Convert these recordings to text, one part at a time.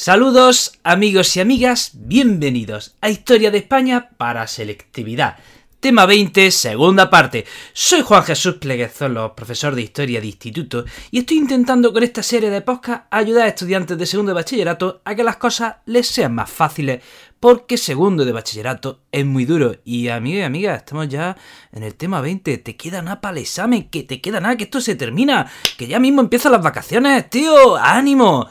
Saludos amigos y amigas, bienvenidos a Historia de España para Selectividad. Tema 20, segunda parte. Soy Juan Jesús Pleguezolo, profesor de Historia de Instituto, y estoy intentando con esta serie de podcast ayudar a estudiantes de segundo de bachillerato a que las cosas les sean más fáciles, porque segundo de bachillerato es muy duro. Y amigos y amigas, estamos ya en el tema 20. Te queda nada para el examen, que te queda nada, que esto se termina, que ya mismo empiezan las vacaciones, tío, ánimo.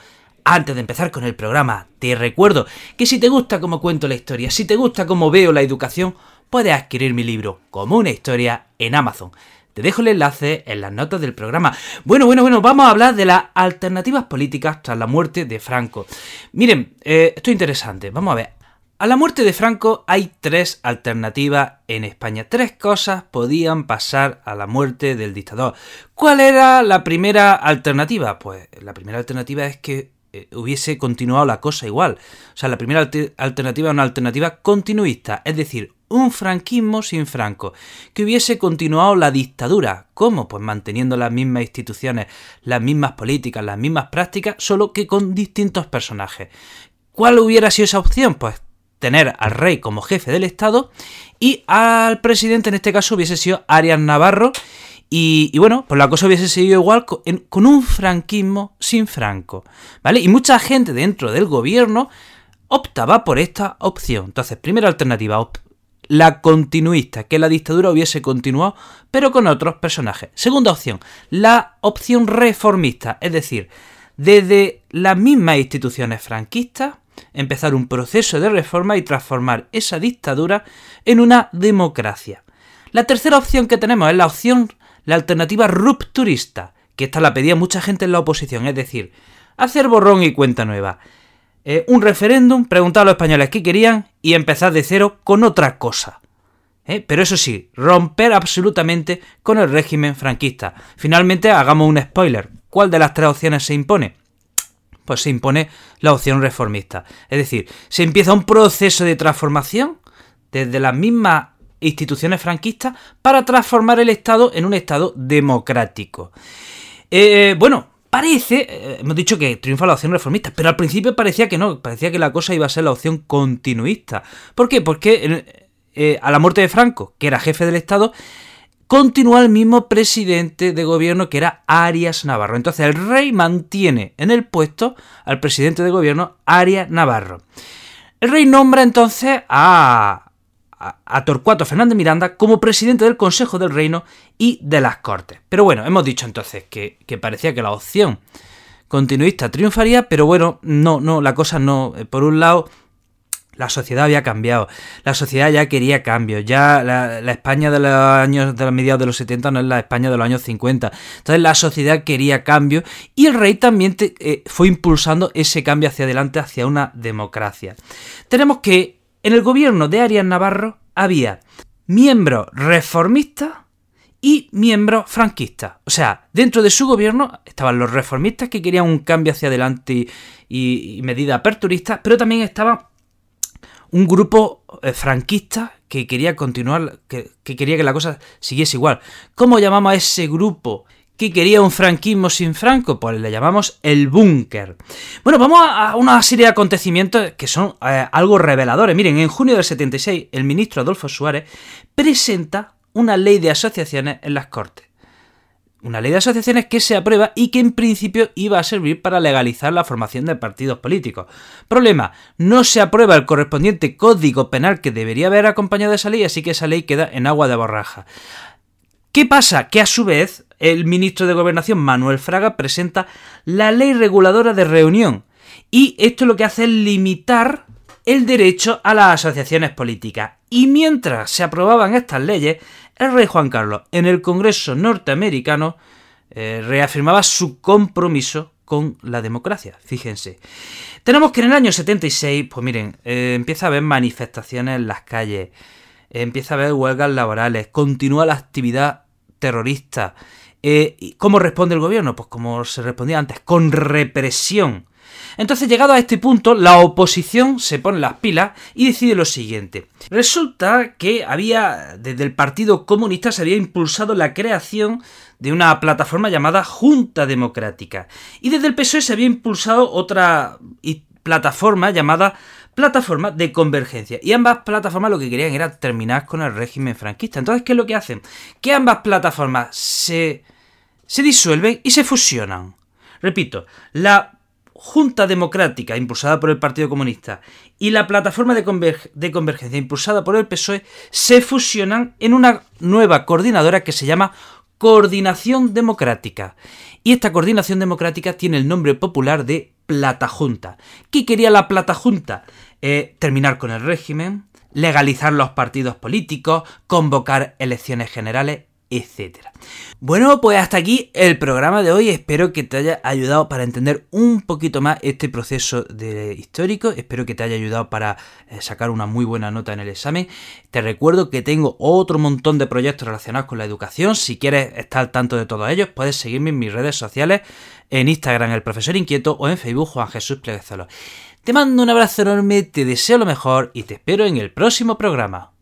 Antes de empezar con el programa, te recuerdo que si te gusta cómo cuento la historia, si te gusta cómo veo la educación, puedes adquirir mi libro como una historia en Amazon. Te dejo el enlace en las notas del programa. Bueno, bueno, bueno, vamos a hablar de las alternativas políticas tras la muerte de Franco. Miren, eh, esto es interesante. Vamos a ver. A la muerte de Franco hay tres alternativas en España. Tres cosas podían pasar a la muerte del dictador. ¿Cuál era la primera alternativa? Pues la primera alternativa es que eh, hubiese continuado la cosa igual. O sea, la primera alternativa es una alternativa continuista, es decir, un franquismo sin Franco, que hubiese continuado la dictadura. ¿Cómo? Pues manteniendo las mismas instituciones, las mismas políticas, las mismas prácticas, solo que con distintos personajes. ¿Cuál hubiera sido esa opción? Pues tener al rey como jefe del Estado y al presidente, en este caso, hubiese sido Arias Navarro. Y, bueno, pues la cosa hubiese seguido igual con, con un franquismo sin Franco. ¿Vale? Y mucha gente dentro del gobierno optaba por esta opción. Entonces, primera alternativa, la continuista, que la dictadura hubiese continuado, pero con otros personajes. Segunda opción, la opción reformista, es decir, desde las mismas instituciones franquistas, empezar un proceso de reforma y transformar esa dictadura en una democracia. La tercera opción que tenemos es la opción, la alternativa rupturista, que esta la pedía mucha gente en la oposición, es decir, hacer borrón y cuenta nueva. Eh, un referéndum, preguntar a los españoles qué querían y empezar de cero con otra cosa. ¿eh? Pero eso sí, romper absolutamente con el régimen franquista. Finalmente, hagamos un spoiler. ¿Cuál de las tres opciones se impone? Pues se impone la opción reformista. Es decir, se empieza un proceso de transformación desde las mismas instituciones franquistas para transformar el Estado en un Estado democrático. Eh, bueno, Parece, eh, hemos dicho que triunfa la opción reformista, pero al principio parecía que no, parecía que la cosa iba a ser la opción continuista. ¿Por qué? Porque eh, a la muerte de Franco, que era jefe del Estado, continúa el mismo presidente de gobierno que era Arias Navarro. Entonces el rey mantiene en el puesto al presidente de gobierno Arias Navarro. El rey nombra entonces a, a, Torcuato Fernández Miranda como presidente del Consejo del Reino y de las Cortes. Pero bueno, hemos dicho entonces que, parecía que la opción continuista triunfaría, pero bueno, no, no, la cosa no. Eh, por un lado, la sociedad había cambiado, la sociedad ya quería cambios, ya la, España de los años, de los mediados de los 70 no es la España de los años 50. Entonces la sociedad quería cambio y el rey también eh, fue impulsando ese cambio hacia adelante, hacia una democracia. Tenemos que en el gobierno de Arias Navarro había miembros reformistas y miembros franquistas. O sea, dentro de su gobierno estaban los reformistas que querían un cambio hacia adelante y, medidas aperturistas, pero también estaba un grupo eh, franquista que quería continuar, que, que, quería que la cosa siguiese igual. ¿Cómo llamamos a ese grupo que quería un franquismo sin Franco, pues le llamamos el búnker. Bueno, vamos a una serie de acontecimientos que son eh, algo reveladores. Miren, en junio del 76, el ministro Adolfo Suárez presenta una ley de asociaciones en las Cortes. Una ley de asociaciones que se aprueba y que en principio iba a servir para legalizar la formación de partidos políticos. Problema, no se aprueba el correspondiente código penal que debería haber acompañado esa ley, así que esa ley queda en agua de borraja. ¿Qué pasa? Que a su vez el ministro de Gobernación, Manuel Fraga, presenta la ley reguladora de reunión. Y esto lo que hace es limitar el derecho a las asociaciones políticas. Y mientras se aprobaban estas leyes, el rey Juan Carlos en el Congreso norteamericano eh, reafirmaba su compromiso con la democracia. Fíjense. Tenemos que en el año 76, pues miren, eh, empieza a haber manifestaciones en las calles, empieza a haber huelgas laborales, continúa la actividad terrorista. Eh, ¿Cómo responde el gobierno? Pues como se respondía antes, con represión. Entonces, llegado a este punto, la oposición se pone las pilas y decide lo siguiente. Resulta que había, desde el Partido Comunista se había impulsado la creación de una plataforma llamada Junta Democrática. Y desde el PSOE se había impulsado otra plataformas llamadas plataformas de convergencia. Y ambas plataformas lo que querían era terminar con el régimen franquista. Entonces, ¿qué es lo que hacen? Que ambas plataformas se, se disuelven y se fusionan. Repito, la Junta Democrática, impulsada por el Partido Comunista, y la plataforma de, convergencia, impulsada por el PSOE, se fusionan en una nueva coordinadora que se llama Coordinación Democrática. Y esta coordinación democrática tiene el nombre popular de Plata Junta. ¿Qué quería la Plata Junta? Eh, terminar con el régimen, legalizar los partidos políticos, convocar elecciones generales etcétera. Bueno, pues hasta aquí el programa de hoy. Espero que te haya ayudado para entender un poquito más este proceso de histórico. Espero que te haya ayudado para eh, sacar una muy buena nota en el examen. Te recuerdo que tengo otro montón de proyectos relacionados con la educación. Si quieres estar al tanto de todos ellos, puedes seguirme en mis redes sociales, en Instagram el profesor inquieto o en Facebook Juan Jesús Pleguezolo. Te mando un abrazo enorme, te deseo lo mejor y te espero en el próximo programa.